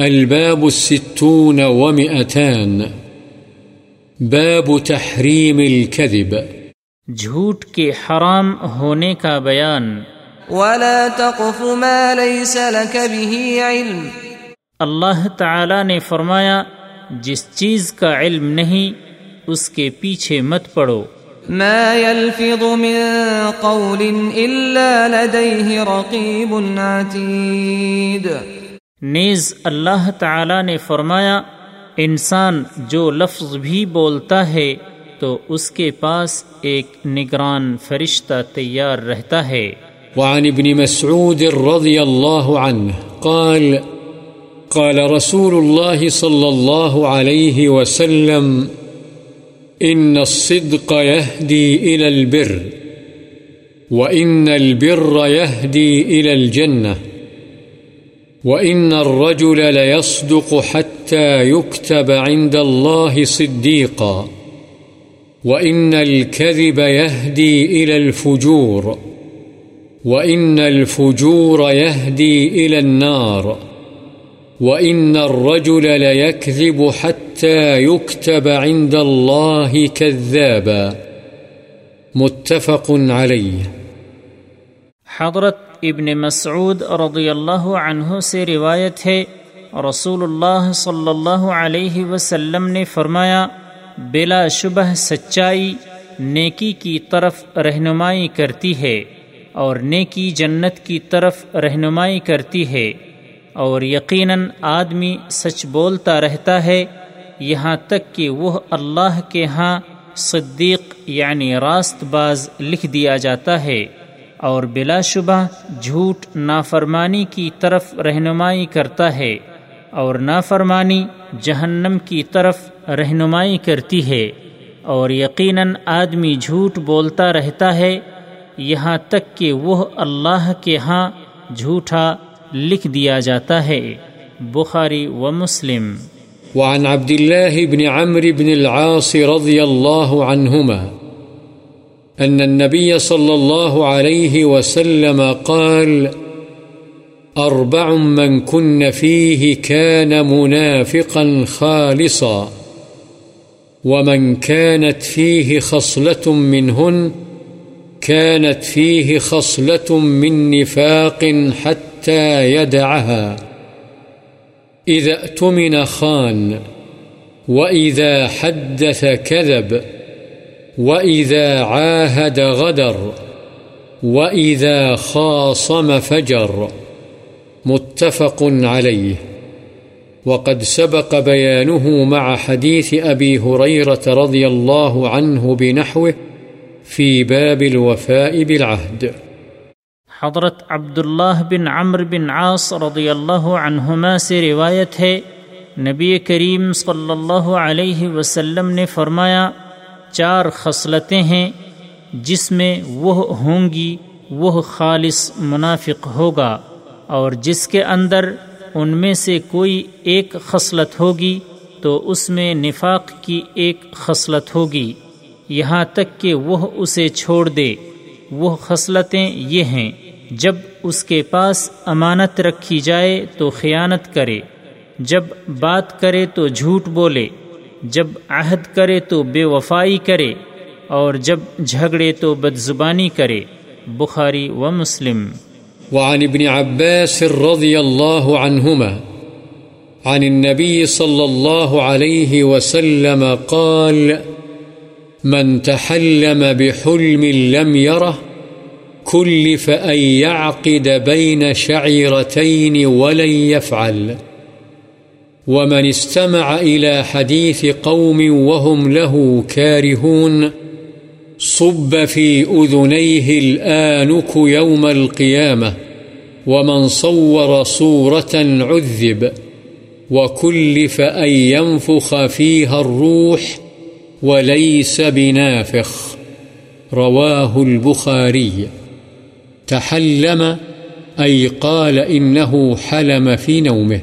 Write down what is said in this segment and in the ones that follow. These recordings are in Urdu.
الباب الستون ومئتان. باب تحريم الكذب. جھوٹ کے حرام ہونے کا بیان. ولا تقف ما ليس لك به علم. اللہ تعالی نے فرمایا جس چیز کا علم نہیں اس کے پیچھے مت پڑو. ما يلفظ من قول الا لديه رقيب عتيد. نیز اللہ تعالی نے فرمایا، انسان جو لفظ بھی بولتا ہے، تو اس کے پاس ایک نگران فرشتہ تیار رہتا ہے۔ وعن ابن مسعود رضي الله عنه قال قال رسول الله صلى الله عليه وسلم إن الصدق يهدي إلى البر وإن البر يهدي إلى الجنة وإن الرجل ليصدق حتى يكتب عند الله صديقا وإن الكذب يهدي إلى الفجور وإن الفجور يهدي إلى النار وإن الرجل ليكذب حتى يكتب عند الله كذابا متفق عليه حضرت ابن مسعود رضی اللہ عنہ سے روایت ہے رسول اللہ صلی اللہ علیہ وسلم نے فرمایا، بلا شبہ سچائی نیکی کی طرف رہنمائی کرتی ہے اور نیکی جنت کی طرف رہنمائی کرتی ہے اور یقیناً آدمی سچ بولتا رہتا ہے، یہاں تک کہ وہ اللہ کے ہاں صدیق یعنی راست باز لکھ دیا جاتا ہے۔ اور بلا شبہ جھوٹ نافرمانی کی طرف رہنمائی کرتا ہے اور نافرمانی جہنم کی طرف رہنمائی کرتی ہے اور یقیناً آدمی جھوٹ بولتا رہتا ہے، یہاں تک کہ وہ اللہ کے ہاں جھوٹا لکھ دیا جاتا ہے۔ بخاری و مسلم۔ وعن عبد الله بن عمرو بن العاص رضي الله عنهما أن النبي صلى الله عليه وسلم قال، أربع من كن فيه كان منافقا خالصا، ومن كانت فيه خصلة منهن كانت فيه خصلة من نفاق حتى يدعها. إذا اؤتمن خان، وإذا حدث كذب وإذا عاهد غدر وإذا خاصم فجر متفق عليه وقد سبق بيانه مع حديث أبي هريرة رضي الله عنه بنحوه في باب الوفاء بالعهد حضرت عبداللہ بن عمر بن عاص رضی اللہ عنہما سے روایت ہے، نبی کریم صلی اللہ علیہ وسلم نے فرمایا چار خصلتیں ہیں جس میں وہ ہوں گی، وہ خالص منافق ہوگا، اور جس کے اندر ان میں سے کوئی ایک خصلت ہوگی تو اس میں نفاق کی ایک خصلت ہوگی۔ یہاں تک کہ وہ اسے چھوڑ دے۔ وہ خصلتیں یہ ہیں، جب اس کے پاس امانت رکھی جائے تو خیانت کرے، جب بات کرے تو جھوٹ بولے۔ جب عہد کرے تو بے وفائی کرے اور جب جھگڑے تو بد زبانی کرے۔ بخاری و مسلم۔ وعن ابن عباس رضي الله عنهما عن النبي صلى الله عليه وسلم قال، من تحلم بحلم لم يره كلف أن يعقد بين شعيرتين ولن يفعل ومن استمع إلى حديث قوم وهم له كارهون صب في أذنيه الآنك يوم القيامة ومن صور صورة عذب وكلف أن ينفخ فيها الروح وليس بنافخ رواه البخاري تحلم أي قال إنه حلم في نومه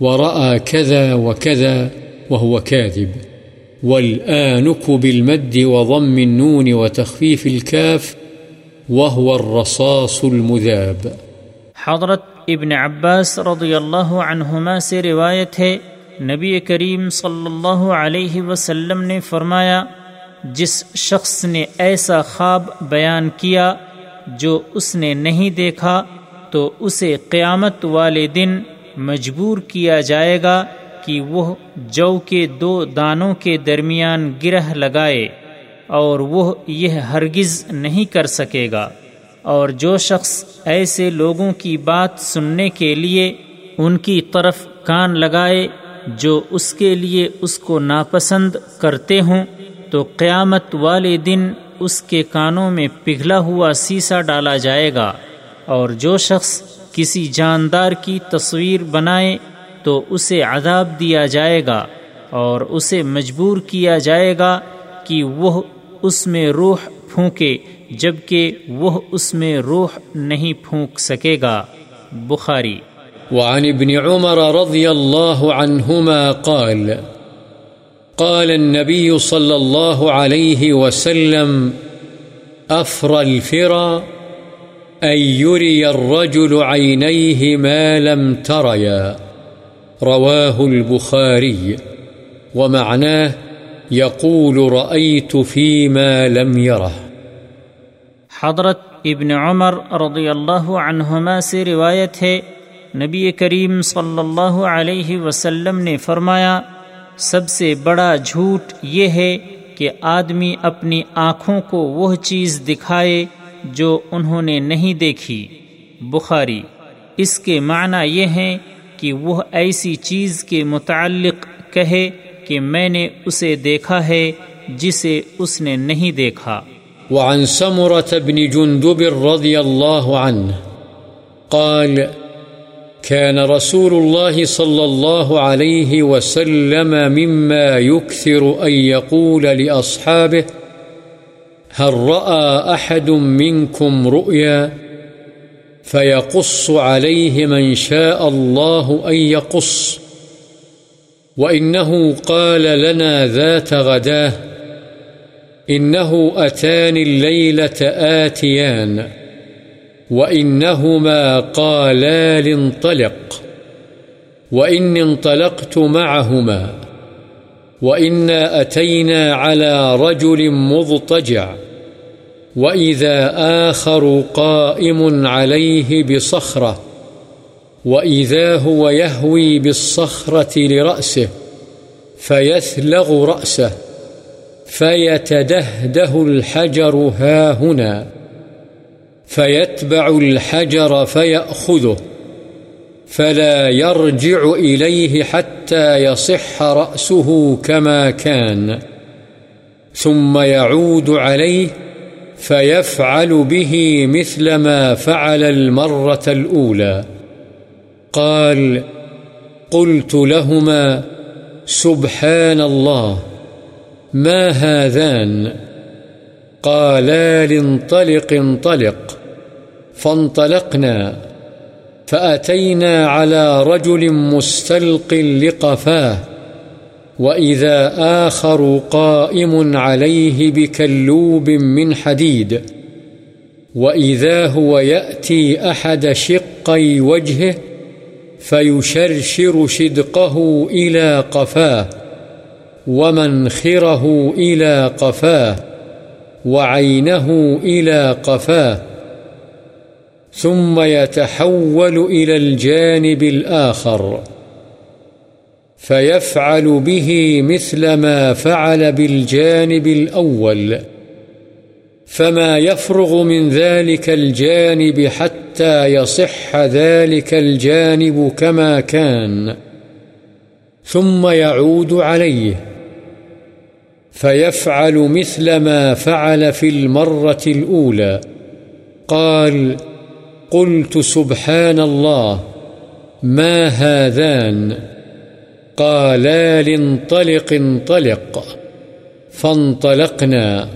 ورأى كذا وكذا وهو كاذب والآنك بالمد وضم النون وتخفيف الكاف وهو الرصاص المذاب حضرت ابن عباس رضی اللہ عنہما سے روایت ہے، نبی کریم صلی اللہ علیہ وسلم نے فرمایا، جس شخص نے ایسا خواب بیان کیا جو اس نے نہیں دیکھا، تو اسے قیامت والے دن مجبور کیا جائے گا کہ وہ جو کے دو دانوں کے درمیان گرہ لگائے اور وہ یہ ہرگز نہیں کر سکے گا۔ اور جو شخص ایسے لوگوں کی بات سننے کے لیے ان کی طرف کان لگائے جو اس کے لیے اس کو ناپسند کرتے ہوں، تو قیامت والے دن اس کے کانوں میں پگھلا ہوا سیسا ڈالا جائے گا۔ اور جو شخص کسی جاندار کی تصویر بنائے تو اسے عذاب دیا جائے گا اور اسے مجبور کیا جائے گا کہ وہ اس میں روح پھونکے، جبکہ وہ اس میں روح نہیں پھونک سکے گا۔ بخاری۔ وعن ابن عمر رضی اللہ عنہما قال قال النبي صلى الله عليه وسلم أفر الفرى أن يري الرجل عينيه ما لم تريا. رواه البخاري. ومعناه يقول رأيت فيما لم يره. حضرت ابن عمر رضی اللہ عنہما سے روایت ہے، نبی کریم صلی اللہ علیہ وسلم نے فرمایا، سب سے بڑا جھوٹ یہ ہے کہ آدمی اپنی آنکھوں کو وہ چیز دکھائے جو انہوں نے نہیں دیکھی۔ بخاری، اس کے معنی یہ ہیں کہ وہ ایسی چیز کے متعلق کہے کہ میں نے اسے دیکھا ہے جسے اس نے نہیں دیکھا۔ وعن سمرة بن جندب رضي الله عنه قال كان رسول الله صلى الله عليه وسلم مما يكثر أن يقول لأصحابه هل رأى أحد منكم رؤيا فيقص عليه من شاء الله أن يقص وإنه قال لنا ذات غداه إنه أتاني الليلة آتيان وإنهما قالا لانطلق وإن انطلقت معهما وإنا أتينا على رجل مضطجع وإذا آخر قائم عليه بصخرة وإذا هو يهوي بالصخرة لرأسه فيثلغ رأسه فيتدهده الحجر ها هنا فيتبع الحجر فيأخذه فلا يرجع إليه حتى يصح رأسه كما كان. ثم يعود عليه فيفعل به مثل ما فعل المرة الأولى. قال قلت لهما سبحان الله، ما هذان؟ قالا لانطلق، انطلق. فانطلقنا. فأتينا على رجل مستلق لقفاه، وإذا آخر قائم عليه بكلوب من حديد، وإذا هو يأتي أحد شقي وجهه فيشرشر شدقه إلى قفاه، ومنخره إلى قفاه، وعينه إلى قفاه ثم يتحول إلى الجانب الآخر فيفعل به مثل ما فعل بالجانب الأول، فما يفرغ من ذلك الجانب حتى يصح ذلك الجانب كما كان، ثم يعود عليه، فيفعل مثل ما فعل في المرة الأولى. قال قلت سبحان الله، ما هذان؟ قالا لانطلق، انطلق. فانطلقنا.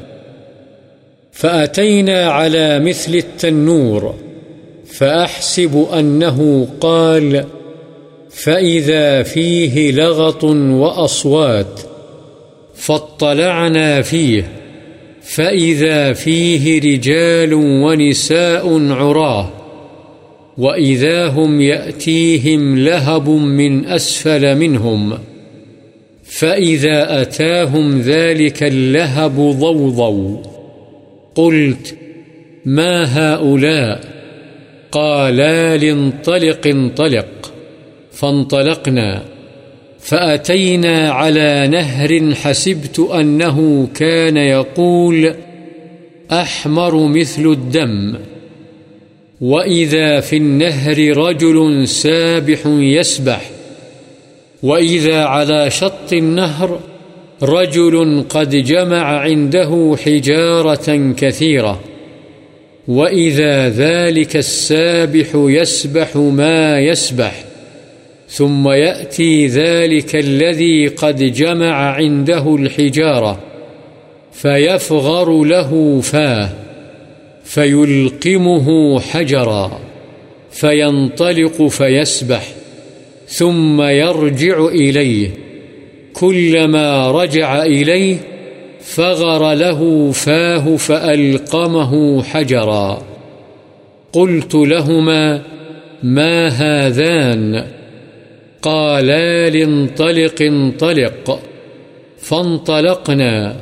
فأتينا على مثل التنور، فأحسب أنه قال فإذا فيه لغط وأصوات، فاطلعنا فيه. فإذا فيه رجال ونساء عراه. وإذا هم يأتيهم لهب من أسفل منهم فإذا أتاهم ذلك اللهب ضوضوا قلت ما هؤلاء قالا لانطلق انطلق فانطلقنا فأتينا على نهر حسبت أنه كان يقول أحمر مثل الدم وإذا في النهر رجل سابح يسبح وإذا على شط النهر رجل قد جمع عنده حجارة كثيرة وإذا ذلك السابح يسبح ما يسبح ثم يأتي ذلك الذي قد جمع عنده الحجارة فيفغر له فاه فيلقمه حجرا فينطلق فيسبح ثم يرجع إليه كلما رجع إليه فغر له فاه فألقمه حجرا قلت لهما ما هذان قالا لانطلق انطلق فانطلقنا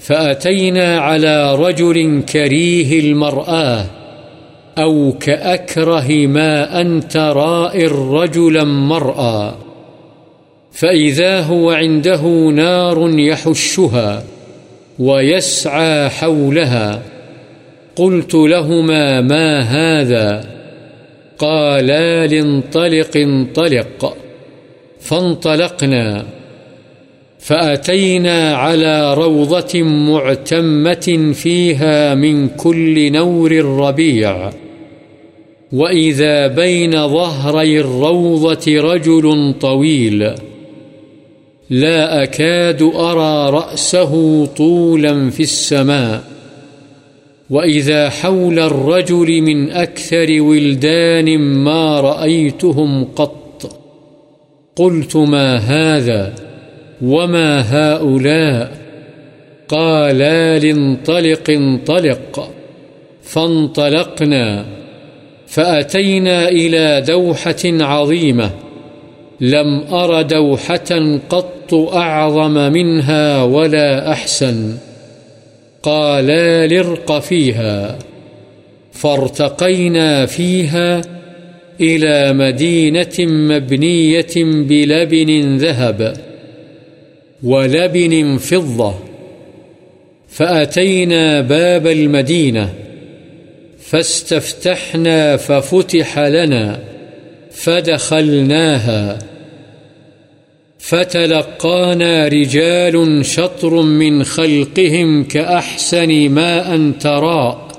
فأتينا على رجل كريه المرآة أو كأكره ما أنت رائر رجلا مرأى فإذا هو عنده نار يحشها ويسعى حولها، قلت لهما ما هذا؟ قالا لانطلق انطلق، فانطلقنا. فأتينا على روضة معتمة فيها من كل نور الربيع وإذا بين ظهري الروضة رجل طويل. لا أكاد أرى رأسه طولا في السماء. وإذا حول الرجل من أكثر ولدان ما رأيتهم قط. قلت ما هذا؟ وما هؤلاء قالا لانطلق انطلق فانطلقنا فأتينا إلى دوحة عظيمة لم أر دوحة قط أعظم منها ولا أحسن قالا لارق فيها فارتقينا فيها إلى مدينة مبنية بلبن ذهب ولبن فضة فأتينا باب المدينة فاستفتحنا ففتح لنا فدخلناها فتلقانا رجال شطر من خلقهم كأحسن ما أن تراء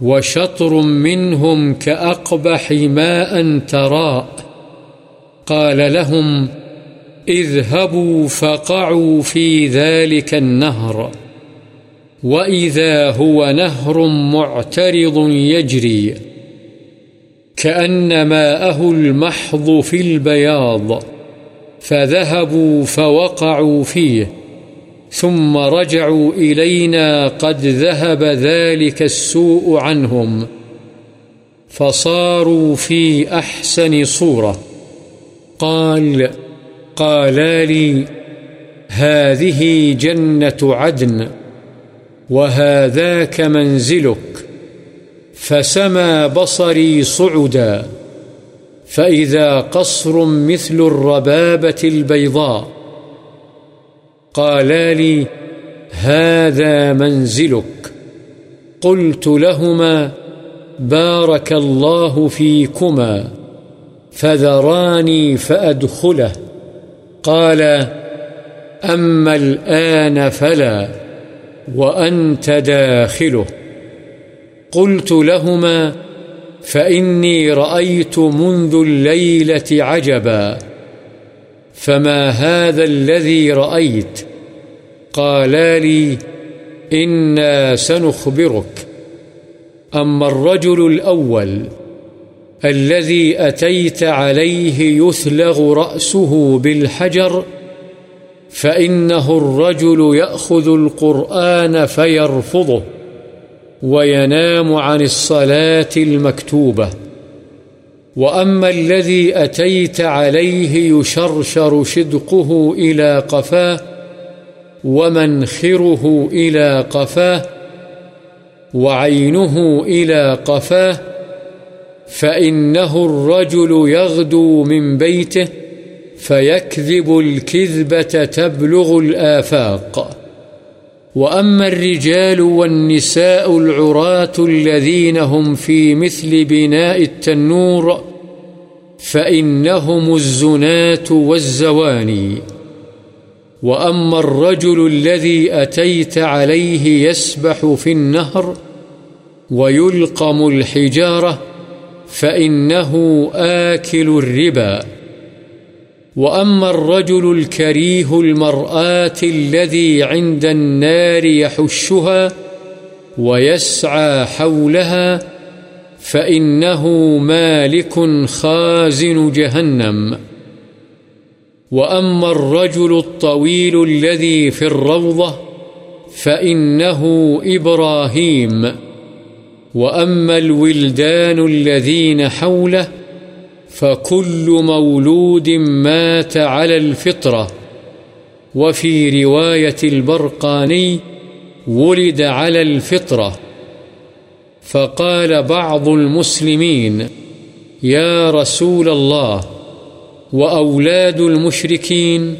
وشطر منهم كأقبح ما أن تراء قال لهم اذهبوا فقعوا في ذلك النهر وإذا هو نهر معترض يجري كأن ماءه المحض في البياض فذهبوا فوقعوا فيه ثم رجعوا إلينا قد ذهب ذلك السوء عنهم فصاروا في أحسن صورة قال قالا لي هذه جنة عدن، وهذاك منزلك، فسما بصري صعدا، فإذا قصر مثل الربابة البيضاء. قالا لي هذا منزلك، قلت لهما، بارك الله فيكما، فذراني فأدخله. قال، أما الآن فلا، وأنت داخله. قلت لهما، فإني رأيت منذ الليلة عجبا. فما هذا الذي رأيت؟ قالا لي، إنا سنخبرك. أما الرجل الأول الذي أتيت عليه يثلغ رأسه بالحجر، فإنه الرجل يأخذ القرآن فيرفضه، وينام عن الصلاة المكتوبة. وأما الذي أتيت عليه يشرشر شدقه إلى قفاه، ومنخره إلى قفاه، وعينه إلى قفاه فإنه الرجل يغدو من بيته فيكذب الكذبة تبلغ الآفاق وأما الرجال والنساء العراة الذين هم في مثل بناء التنور فإنهم الزنات والزواني وأما الرجل الذي أتيت عليه يسبح في النهر ويلقم الحجارة فإنه آكل الربا وأما الرجل الكريه المرآة الذي عند النار يحشها ويسعى حولها فإنه مالك خازن جهنم وأما الرجل الطويل الذي في الروضة فإنه إبراهيم وأما الولدان الذين حوله فكل مولود مات على الفطرة وفي رواية البرقاني ولد على الفطرة فقال بعض المسلمين يا رسول الله وأولاد المشركين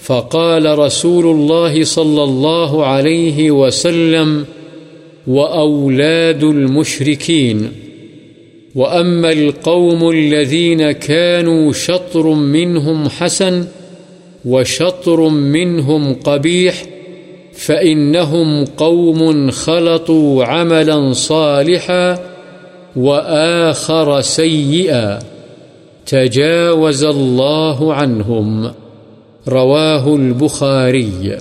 فقال رسول الله صلى الله عليه وسلم وأولاد المشركين وأما القوم الذين كانوا شطر منهم حسن وشطر منهم قبيح فإنهم قوم خلطوا عملا صالحا وآخر سيئا تجاوز الله عنهم رواه البخاري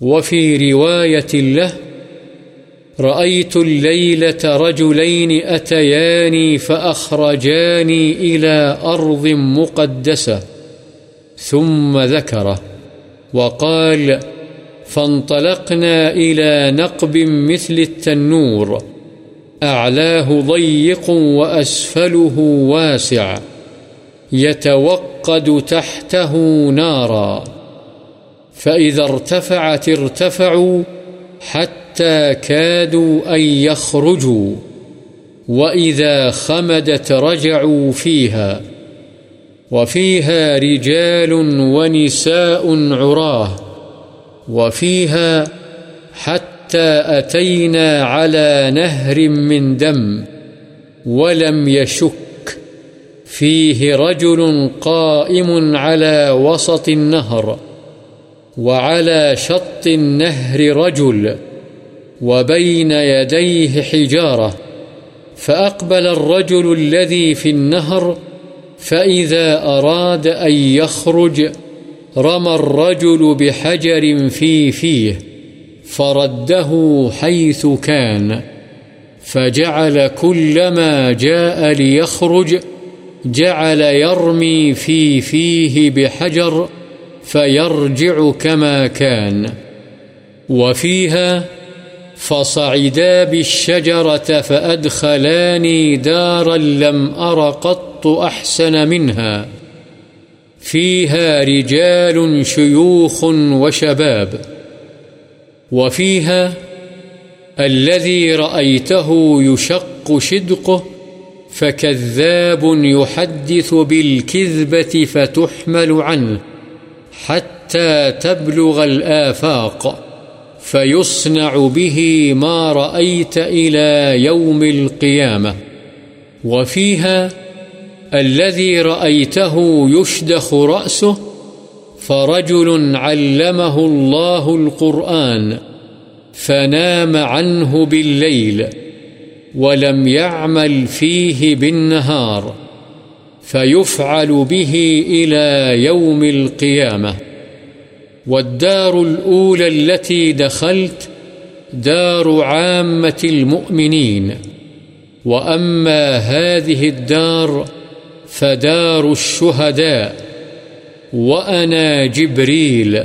وفي رواية له رأيت الليلة رجلين أتياني فأخرجاني إلى أرض مقدسة، ثم ذكره، وقال فانطلقنا إلى نقب مثل التنور، أعلاه ضيق وأسفله واسع، يتوقد تحته نارا، فإذا ارتفعت ارتفعوا حتى حتى كادوا أن يخرجوا وإذا خمدت رجعوا فيها وفيها رجال ونساء عراه وفيها حتى أتينا على نهر من دم ولم يشك فيه رجل قائم على وسط النهر وعلى شط النهر رجل وبين يديه حجارة، فأقبل الرجل الذي في النهر، فإذا أراد أن يخرج، رمى الرجل بحجر في فيه، فرده حيث كان، فجعل كلما جاء ليخرج، جعل يرمي في فيه بحجر، فيرجع كما كان. وفيها فصعدا بالشجرة فأدخلاني دارا لم أر قط أحسن منها. فيها رجال شيوخ وشباب. وفيها الذي رأيته يشق شدقه، فكذاب يحدث بالكذبة فتحمل عنه حتى تبلغ الآفاق. فيصنع به ما رأيت إلى يوم القيامة وفيها الذي رأيته يشدخ رأسه فرجل علمه الله القرآن فنام عنه بالليل ولم يعمل فيه بالنهار فيفعل به إلى يوم القيامة والدار الأولى التي دخلت دار عامة المؤمنين. وأما هذه الدار فدار الشهداء. وأنا جبريل،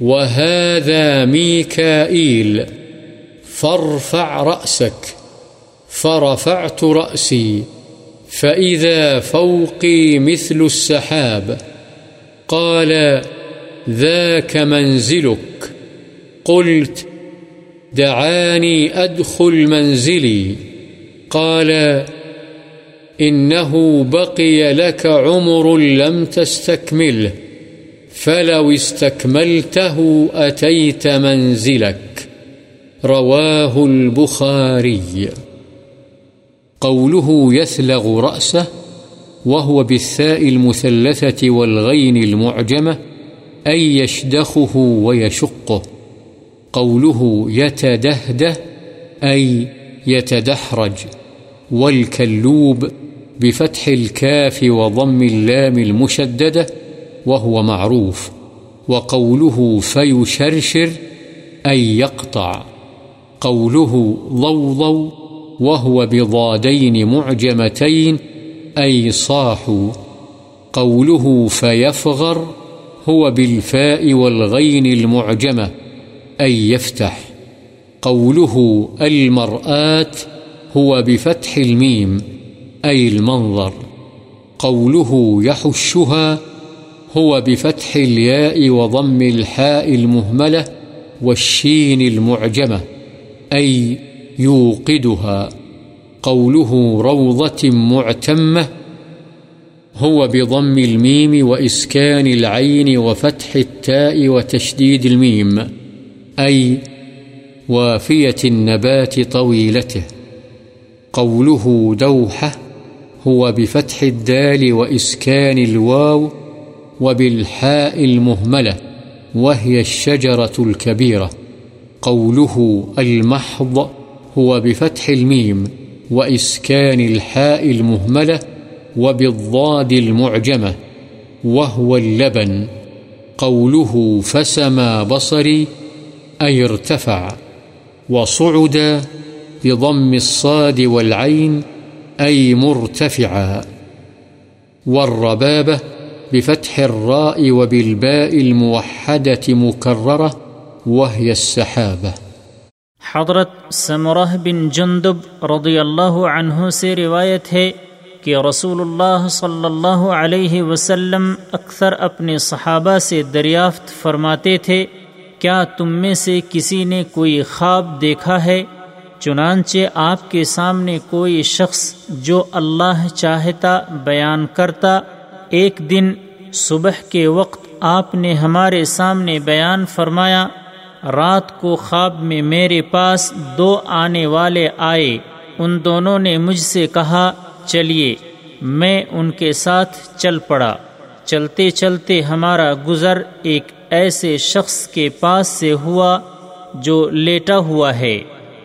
وهذا ميكائيل. فارفع رأسك. فرفعت رأسي. فإذا فوقي مثل السحاب. قال ذاك منزلك. قلت، دعاني أدخل منزلي. قال، إنه بقي لك عمر لم تستكمله، فلو استكملته أتيت منزلك. رواه البخاري. قوله يثلغ رأسه، وهو بالثاء المثلثة والغين المعجمة أي يشدخه ويشقه قوله يتدهده، أي يتدحرج. والكلوب بفتح الكاف وضم اللام المشددة، وهو معروف. وقوله فيشرشر، أي يقطع. قوله ضوضو وهو بضادين معجمتين، أي صاحوا. قوله فيفغر هو بالفاء والغين المعجمة، أي يفتح. قوله المرآة هو بفتح الميم، أي المنظر. قوله يحشها هو بفتح الياء وضم الحاء المهملة والشين المعجمة، أي يوقدها. قوله روضة معتمة هو بضم الميم وإسكان العين وفتح التاء وتشديد الميم، أي وافية النبات طويلته. قوله دوحة هو بفتح الدال وإسكان الواو وبالحاء المهملة، وهي الشجرة الكبيرة. قوله المحض هو بفتح الميم وإسكان الحاء المهملة وبالضاد المعجمة، وهو اللبن، قوله فسما بصري، أي ارتفع، وصعد بضم الصاد والعين، أي مرتفعا، والربابة بفتح الراء وبالباء الموحدة مكررة، وهي السحابة. حضرت سمرہ بن جندب رضی اللہ عنہ سے روایت ہے کہ رسول اللہ صلی اللہ علیہ وسلم اکثر اپنے صحابہ سے دریافت فرماتے تھے، کیا تم میں سے کسی نے کوئی خواب دیکھا ہے؟ چنانچہ آپ کے سامنے کوئی شخص جو اللہ چاہتا بیان کرتا، ایک دن صبح کے وقت آپ نے ہمارے سامنے بیان فرمایا، رات کو خواب میں میرے پاس دو آنے والے آئے، ان دونوں نے مجھ سے کہا چلیے، میں ان کے ساتھ چل پڑا۔ چلتے چلتے ہمارا گزر ایک ایسے شخص کے پاس سے ہوا جو لیٹا ہوا ہے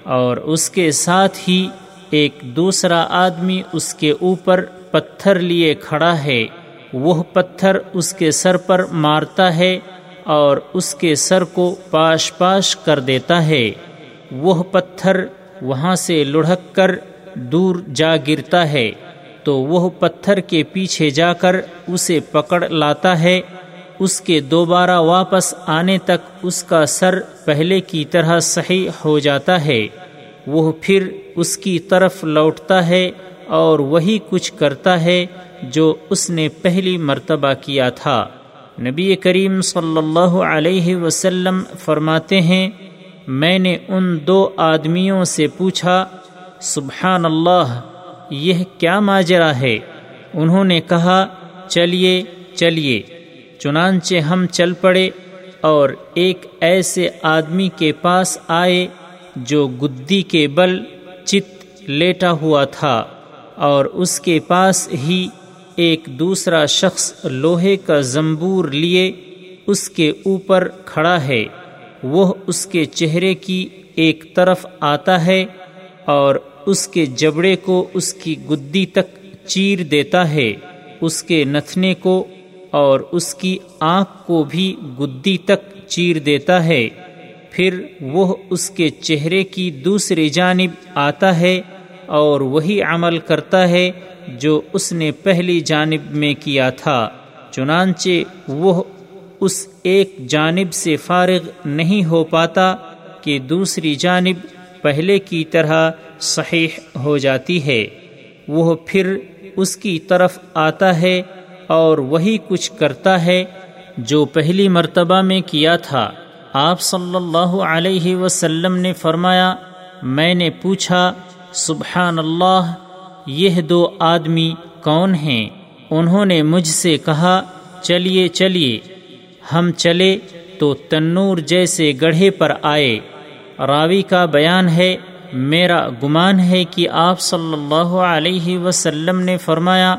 اور اس کے ساتھ ہی ایک دوسرا آدمی اس کے اوپر پتھر لیے کھڑا ہے۔ وہ پتھر اس کے سر پر مارتا ہے اور اس کے سر کو پاش پاش کر دیتا ہے۔ وہ پتھر وہاں سے لڑھک کر دور جا گرتا ہے، تو وہ پتھر کے پیچھے جا کر اسے پکڑ لاتا ہے۔ اس کے دوبارہ واپس آنے تک اس کا سر پہلے کی طرح صحیح ہو جاتا ہے۔ وہ پھر اس کی طرف لوٹتا ہے اور وہی کچھ کرتا ہے جو اس نے پہلی مرتبہ کیا تھا۔ نبی کریم صلی اللہ علیہ وسلم فرماتے ہیں، میں نے ان دو آدمیوں سے پوچھا سبحان اللہ، یہ کیا ماجرا ہے؟ انہوں نے کہا، چلیے چلیے، چنانچہ ہم چل پڑے اور ایک ایسے آدمی کے پاس آئے جو گدی کے بل چت لیٹا ہوا تھا اور اس کے پاس ہی ایک دوسرا شخص لوہے کا زمبور لیے اس کے اوپر کھڑا ہے۔ وہ اس کے چہرے کی ایک طرف آتا ہے اور اس کے جبڑے کو اس کی گدی تک چیر دیتا ہے، اس کے نتھنے کو اور اس کی آنکھ کو بھی گدی تک چیر دیتا ہے۔ پھر وہ اس کے چہرے کی دوسری جانب آتا ہے اور وہی عمل کرتا ہے جو اس نے پہلی جانب میں کیا تھا، چنانچہ وہ اس ایک جانب سے فارغ نہیں ہو پاتا کہ دوسری جانب پہلے کی طرح صحیح ہو جاتی ہے۔ وہ پھر اس کی طرف آتا ہے اور وہی کچھ کرتا ہے جو پہلی مرتبہ میں کیا تھا۔ آپ صلی اللہ علیہ وسلم نے فرمایا، میں نے پوچھا سبحان اللہ یہ دو آدمی کون ہیں؟ انہوں نے مجھ سے کہا، چلیے چلیے، ہم چلے تو تنور جیسے گڑھے پر آئے۔ راوی کا بیان ہے، میرا گمان ہے کہ آپ صلی اللہ علیہ وسلم نے فرمایا،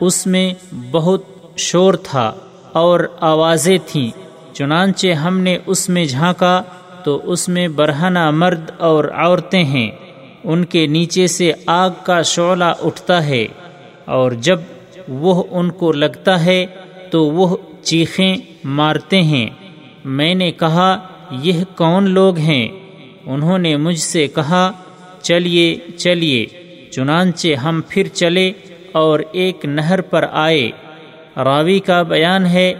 اس میں بہت شور تھا اور آوازیں تھیں، چنانچہ ہم نے اس میں جھانکا تو اس میں برہنہ مرد اور عورتیں ہیں، ان کے نیچے سے آگ کا شعلہ اٹھتا ہے اور جب وہ ان کو لگتا ہے تو وہ چیخیں مارتے ہیں۔ میں نے کہا، یہ کون لوگ ہیں؟ انہوں نے مجھ سے کہا، چلیے چلیے، چنانچہ ہم پھر چلے اور ایک نہر پر آئے۔ راوی کا بیان ہے،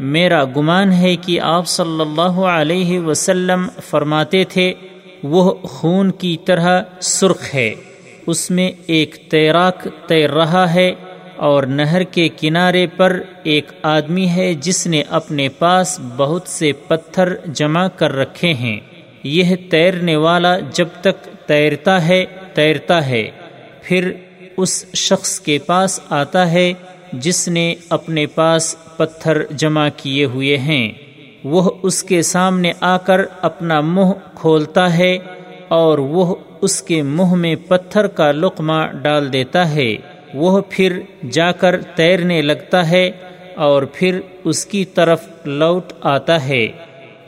میرا گمان ہے کہ آپ صلی اللہ علیہ وسلم فرماتے تھے، وہ خون کی طرح سرخ ہے، اس میں ایک تیراک تیر رہا ہے اور نہر کے کنارے پر ایک آدمی ہے جس نے اپنے پاس بہت سے پتھر جمع کر رکھے ہیں۔ یہ تیرنے والا جب تک تیرتا ہے تیرتا ہے۔ پھر اس شخص کے پاس آتا ہے جس نے اپنے پاس پتھر جمع کیے ہوئے ہیں۔ وہ اس کے سامنے آ کر اپنا منہ کھولتا ہے اور وہ اس کے منہ میں پتھر کا لقمہ ڈال دیتا ہے۔ وہ پھر جا کر تیرنے لگتا ہے اور پھر اس کی طرف لوٹ آتا ہے۔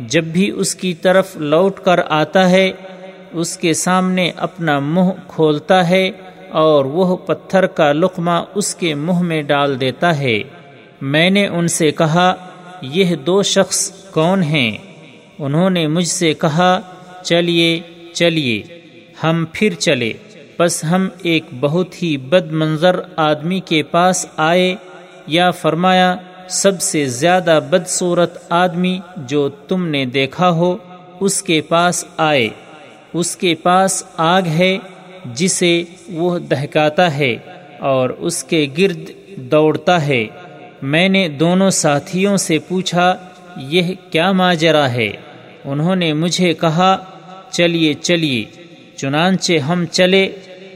جب بھی اس کی طرف لوٹ کر آتا ہے، اس کے سامنے اپنا منہ کھولتا ہے اور وہ پتھر کا لقمہ اس کے منہ میں ڈال دیتا ہے۔ میں نے ان سے کہا، یہ دو شخص کون ہیں؟ انہوں نے مجھ سے کہا، چلیے چلیے، ہم پھر چلے۔ بس ہم ایک بہت ہی بد منظر آدمی کے پاس آئے یا فرمایا سب سے زیادہ بدصورت آدمی جو تم نے دیکھا ہو، اس کے پاس آئے۔ اس کے پاس آگ ہے، جسے وہ دہکاتا ہے اور اس کے گرد دوڑتا ہے۔ میں نے دونوں ساتھیوں سے پوچھا، یہ کیا ماجرا ہے؟ انہوں نے مجھے کہا، چلیے چلیے، چنانچہ ہم چلے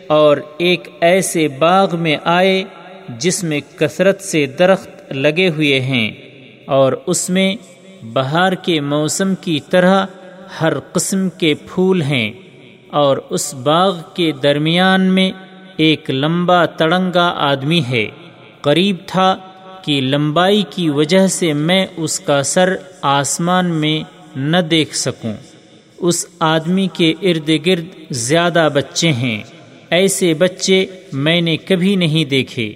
اور ایک ایسے باغ میں آئے جس میں کثرت سے درخت لگے ہوئے ہیں اور اس میں بہار کے موسم کی طرح ہر قسم کے پھول ہیں اور اس باغ کے درمیان میں ایک لمبا تڑنگا آدمی ہے۔ قریب تھا کہ لمبائی کی وجہ سے میں اس کا سر آسمان میں نہ دیکھ سکوں۔ اس آدمی کے ارد گرد زیادہ بچے ہیں۔ ایسے بچے میں نے کبھی نہیں دیکھے۔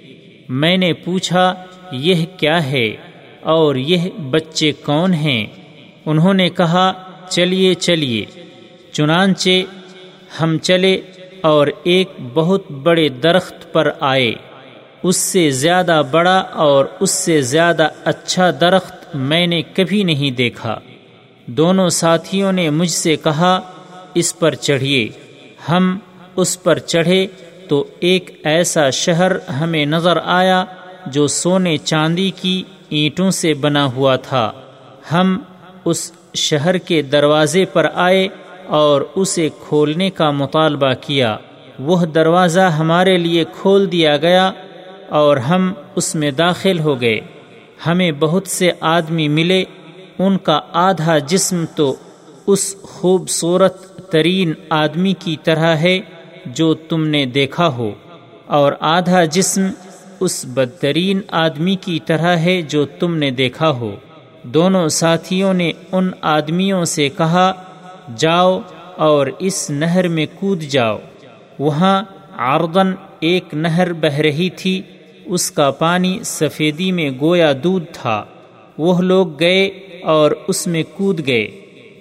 میں نے پوچھا یہ کیا ہے اور یہ بچے کون ہیں؟ انہوں نے کہا، چلیے چلیے، چنانچہ ہم چلے اور ایک بہت بڑے درخت پر آئے۔ اس سے زیادہ بڑا اور اس سے زیادہ اچھا درخت میں نے کبھی نہیں دیکھا۔ دونوں ساتھیوں نے مجھ سے کہا، اس پر چڑھیے۔ ہم اس پر چڑھے تو ایک ایسا شہر ہمیں نظر آیا جو سونے چاندی کی اینٹوں سے بنا ہوا تھا۔ ہم اس شہر کے دروازے پر آئے اور اسے کھولنے کا مطالبہ کیا۔ وہ دروازہ ہمارے لیے کھول دیا گیا اور ہم اس میں داخل ہو گئے۔ ہمیں بہت سے آدمی ملے۔ ان کا آدھا جسم تو اس خوبصورت ترین آدمی کی طرح ہے جو تم نے دیکھا ہو۔ اور آدھا جسم اس بدترین آدمی کی طرح ہے جو تم نے دیکھا ہو۔ دونوں ساتھیوں نے ان آدمیوں سے کہا، جاؤ اور اس نہر میں کود جاؤ۔ وہاں آردن ایک نہر بہ رہی تھی، اس کا پانی سفیدی میں گویا دودھ تھا۔ وہ لوگ گئے اور اس میں کود گئے۔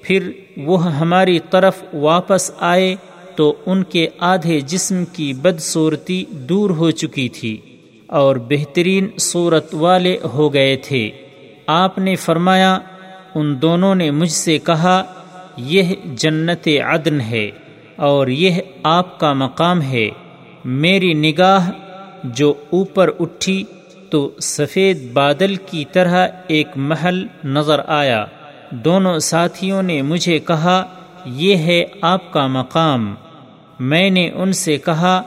پھر وہ ہماری طرف واپس آئے تو ان کے آدھے جسم کی بدصورتی دور ہو چکی تھی۔ اور بہترین صورت والے ہو گئے تھے۔ آپ نے فرمایا، ان دونوں نے مجھ سے کہا، یہ جنت عدن ہے اور یہ آپ کا مقام ہے۔ میری نگاہ جو اوپر اٹھی تو سفید بادل کی طرح ایک محل نظر آیا۔ دونوں ساتھیوں نے مجھے کہا، یہ ہے آپ کا مقام۔ میں نے ان سے کہا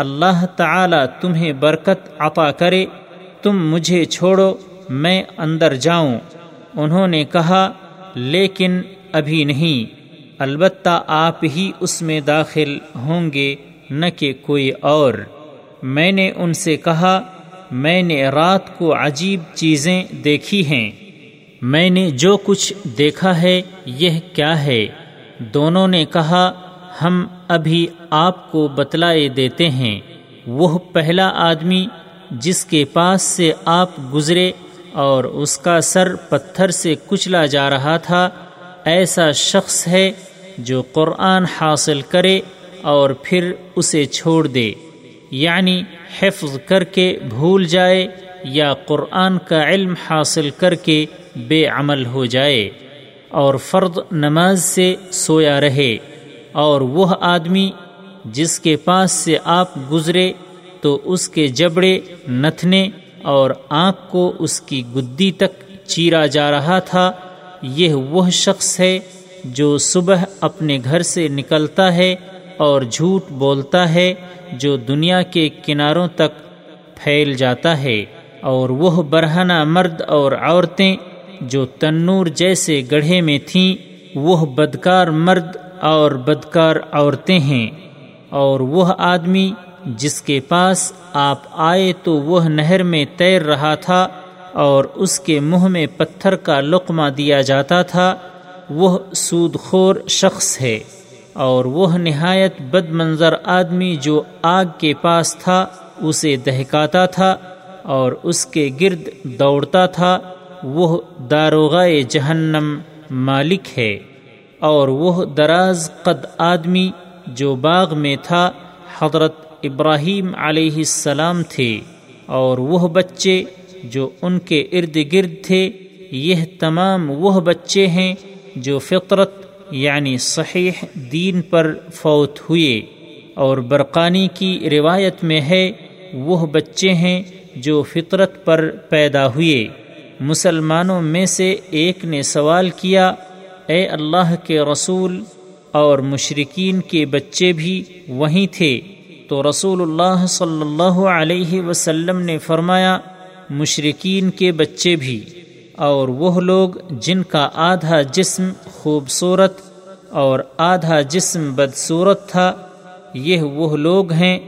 اللہ تعالی تمہیں برکت عطا کرے، تم مجھے چھوڑو، میں اندر جاؤں۔ انہوں نے کہا، لیکن ابھی نہیں، البتہ آپ ہی اس میں داخل ہوں گے، نہ کہ کوئی اور۔ میں نے ان سے کہا، میں نے رات کو عجیب چیزیں دیکھی ہیں۔ میں نے جو کچھ دیکھا ہے، یہ کیا ہے؟ دونوں نے کہا، ہم ابھی آپ کو بتلائے دیتے ہیں۔ وہ پہلا آدمی جس کے پاس سے آپ گزرے اور اس کا سر پتھر سے کچلا جا رہا تھا، ایسا شخص ہے جو قرآن حاصل کرے اور پھر اسے چھوڑ دے۔ یعنی حفظ کر کے بھول جائے یا قرآن کا علم حاصل کر کے بے عمل ہو جائے اور فرد نماز سے سویا رہے۔ اور وہ آدمی جس کے پاس سے آپ گزرے تو اس کے جبڑے نتھنے اور آنکھ کو اس کی گدی تک چیرا جا رہا تھا، یہ وہ شخص ہے جو صبح اپنے گھر سے نکلتا ہے اور جھوٹ بولتا ہے جو دنیا کے کناروں تک پھیل جاتا ہے، اور وہ برہنہ مرد اور عورتیں جو تنور جیسے گڑھے میں تھیں، وہ بدکار مرد اور بدکار عورتیں ہیں اور وہ آدمی جس کے پاس آپ آئے تو وہ نہر میں تیر رہا تھا اور اس کے منہ میں پتھر کا لقمہ دیا جاتا تھا، وہ سود خور شخص ہے اور وہ نہایت بد منظر آدمی جو آگ کے پاس تھا، اسے دہکاتا تھا اور اس کے گرد دوڑتا تھا، وہ داروغائے جہنم مالک ہے۔ اور وہ دراز قد آدمی جو باغ میں تھا، حضرت ابراہیم علیہ السلام تھے، اور وہ بچے جو ان کے ارد گرد تھے، یہ تمام وہ بچے ہیں جو فطرت یعنی صحیح دین پر فوت ہوئے۔ اور برقانی کی روایت میں ہے، وہ بچے ہیں جو فطرت پر پیدا ہوئے۔ مسلمانوں میں سے ایک نے سوال کیا اے اللہ کے رسول اور مشرقین کے بچے بھی وہیں تھے۔ تو رسول اللہ صلی اللہ علیہ وسلم نے فرمایا مشرقین کے بچے بھی۔ اور وہ لوگ جن کا آدھا جسم خوبصورت اور آدھا جسم بدصورت تھا، یہ وہ لوگ ہیں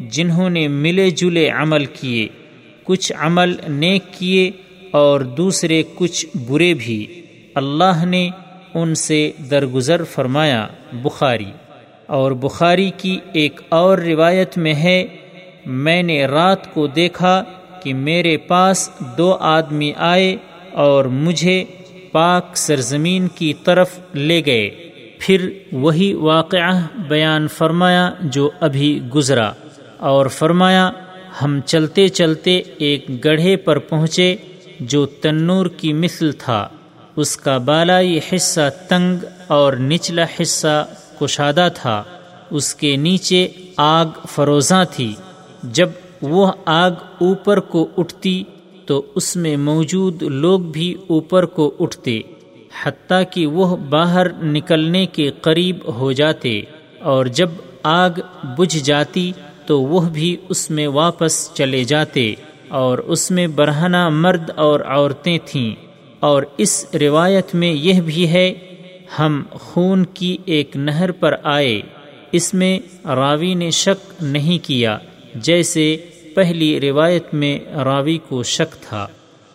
جنہوں نے ملے جلے عمل کیے، کچھ عمل نیک کیے اور دوسرے کچھ برے بھی۔ اللہ نے ان سے درگزر فرمایا، بخاری۔ اور بخاری کی ایک اور روایت میں ہے، میں نے رات کو دیکھا کہ میرے پاس دو آدمی آئے اور مجھے پاک سرزمین کی طرف لے گئے۔ پھر وہی واقعہ بیان فرمایا جو ابھی گزرا اور فرمایا، ہم چلتے چلتے ایک گڑھے پر پہنچے جو تنور کی مثل تھا۔ اس کا بالائی حصہ تنگ اور نچلا حصہ کشادہ تھا۔ اس کے نیچے آگ فروزاں تھی۔ جب وہ آگ اوپر کو اٹھتی تو اس میں موجود لوگ بھی اوپر کو اٹھتے، حتیٰ کہ وہ باہر نکلنے کے قریب ہو جاتے۔ اور جب آگ بجھ جاتی تو وہ بھی اس میں واپس چلے جاتے۔ اور اس میں برہنہ مرد اور عورتیں تھیں۔ اور اس روایت میں یہ بھی ہے، ہم خون کی ایک نہر پر آئے، اس میں راوی نے شک نہیں کیا، جیسے پہلی روایت میں راوی کو شک تھا۔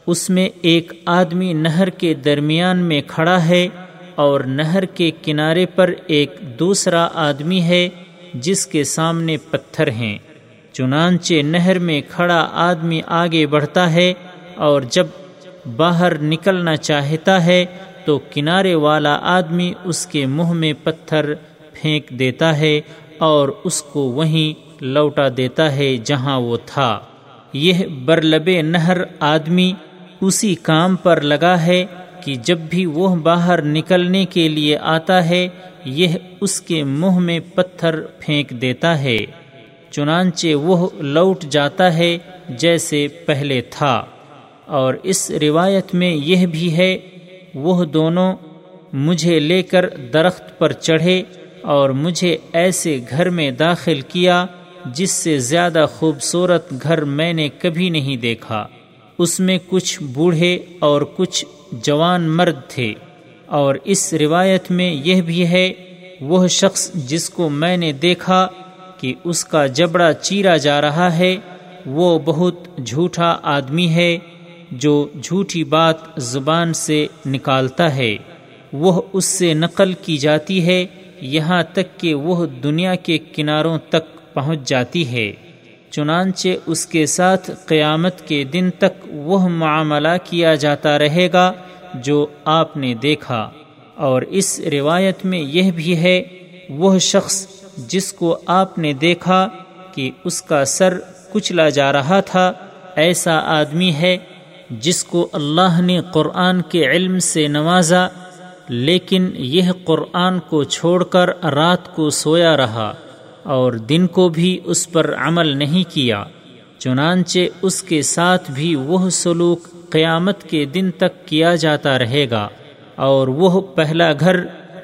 اس میں ایک آدمی نہر کے درمیان میں کھڑا ہے اور نہر کے کنارے پر ایک دوسرا آدمی ہے، جس کے سامنے پتھر ہیں۔ چنانچہ نہر میں کھڑا آدمی آگے بڑھتا ہے اور جب باہر نکلنا چاہتا ہے تو کنارے والا آدمی اس کے منہ میں پتھر پھینک دیتا ہے اور اس کو وہیں لوٹا دیتا ہے جہاں وہ تھا۔ یہ برلب نہر آدمی اسی کام پر لگا ہے کہ جب بھی وہ باہر نکلنے کے لیے آتا ہے، یہ اس کے منہ میں پتھر پھینک دیتا ہے۔ چنانچہ وہ لوٹ جاتا ہے جیسے پہلے تھا۔ اور اس روایت میں یہ بھی ہے، وہ دونوں مجھے لے کر درخت پر چڑھے اور مجھے ایسے گھر میں داخل کیا جس سے زیادہ خوبصورت گھر میں نے کبھی نہیں دیکھا۔ اس میں کچھ بوڑھے اور کچھ جوان مرد تھے۔ اور اس روایت میں یہ بھی ہے، وہ شخص جس کو میں نے دیکھا کہ اس کا جبڑا چیرا جا رہا ہے، وہ بہت جھوٹا آدمی ہے۔ جو جھوٹی بات زبان سے نکالتا ہے، وہ اس سے نقل کی جاتی ہے، یہاں تک کہ وہ دنیا کے کناروں تک پہنچ جاتی ہے۔ چنانچہ اس کے ساتھ قیامت کے دن تک وہ معاملہ کیا جاتا رہے گا جو آپ نے دیکھا۔ اور اس روایت میں یہ بھی ہے، وہ شخص جس کو آپ نے دیکھا کہ اس کا سر کچلا جا رہا تھا، ایسا آدمی ہے جس کو اللہ نے قرآن کے علم سے نوازا، لیکن یہ قرآن کو چھوڑ کر رات کو سویا رہا اور دن کو بھی اس پر عمل نہیں کیا، چنانچہ اس کے ساتھ بھی وہ سلوک قیامت کے دن تک کیا جاتا رہے گا۔ اور وہ پہلا گھر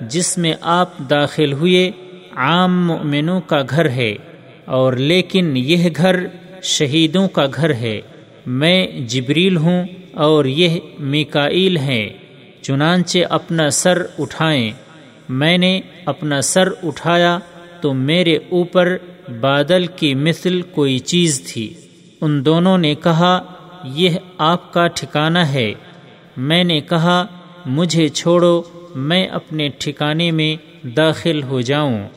جس میں آپ داخل ہوئے عام مؤمنوں کا گھر ہے، اور لیکن یہ گھر شہیدوں کا گھر ہے۔ میں جبریل ہوں اور یہ میکائیل ہیں، چنانچہ اپنا سر اٹھائیں۔ میں نے اپنا سر اٹھایا تو میرے اوپر بادل کی مثل کوئی چیز تھی۔ ان دونوں نے کہا، یہ آپ کا ٹھکانہ ہے۔ میں نے کہا، مجھے چھوڑو، میں اپنے ٹھکانے میں داخل ہو جاؤں۔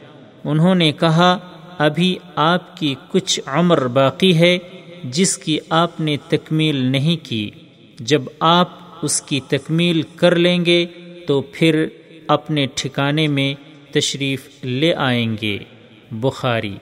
انہوں نے کہا، ابھی آپ کی کچھ عمر باقی ہے جس کی آپ نے تکمیل نہیں کی۔ جب آپ اس کی تکمیل کر لیں گے تو پھر اپنے ٹھکانے میں تشریف لے آئیں گے۔ بخاری۔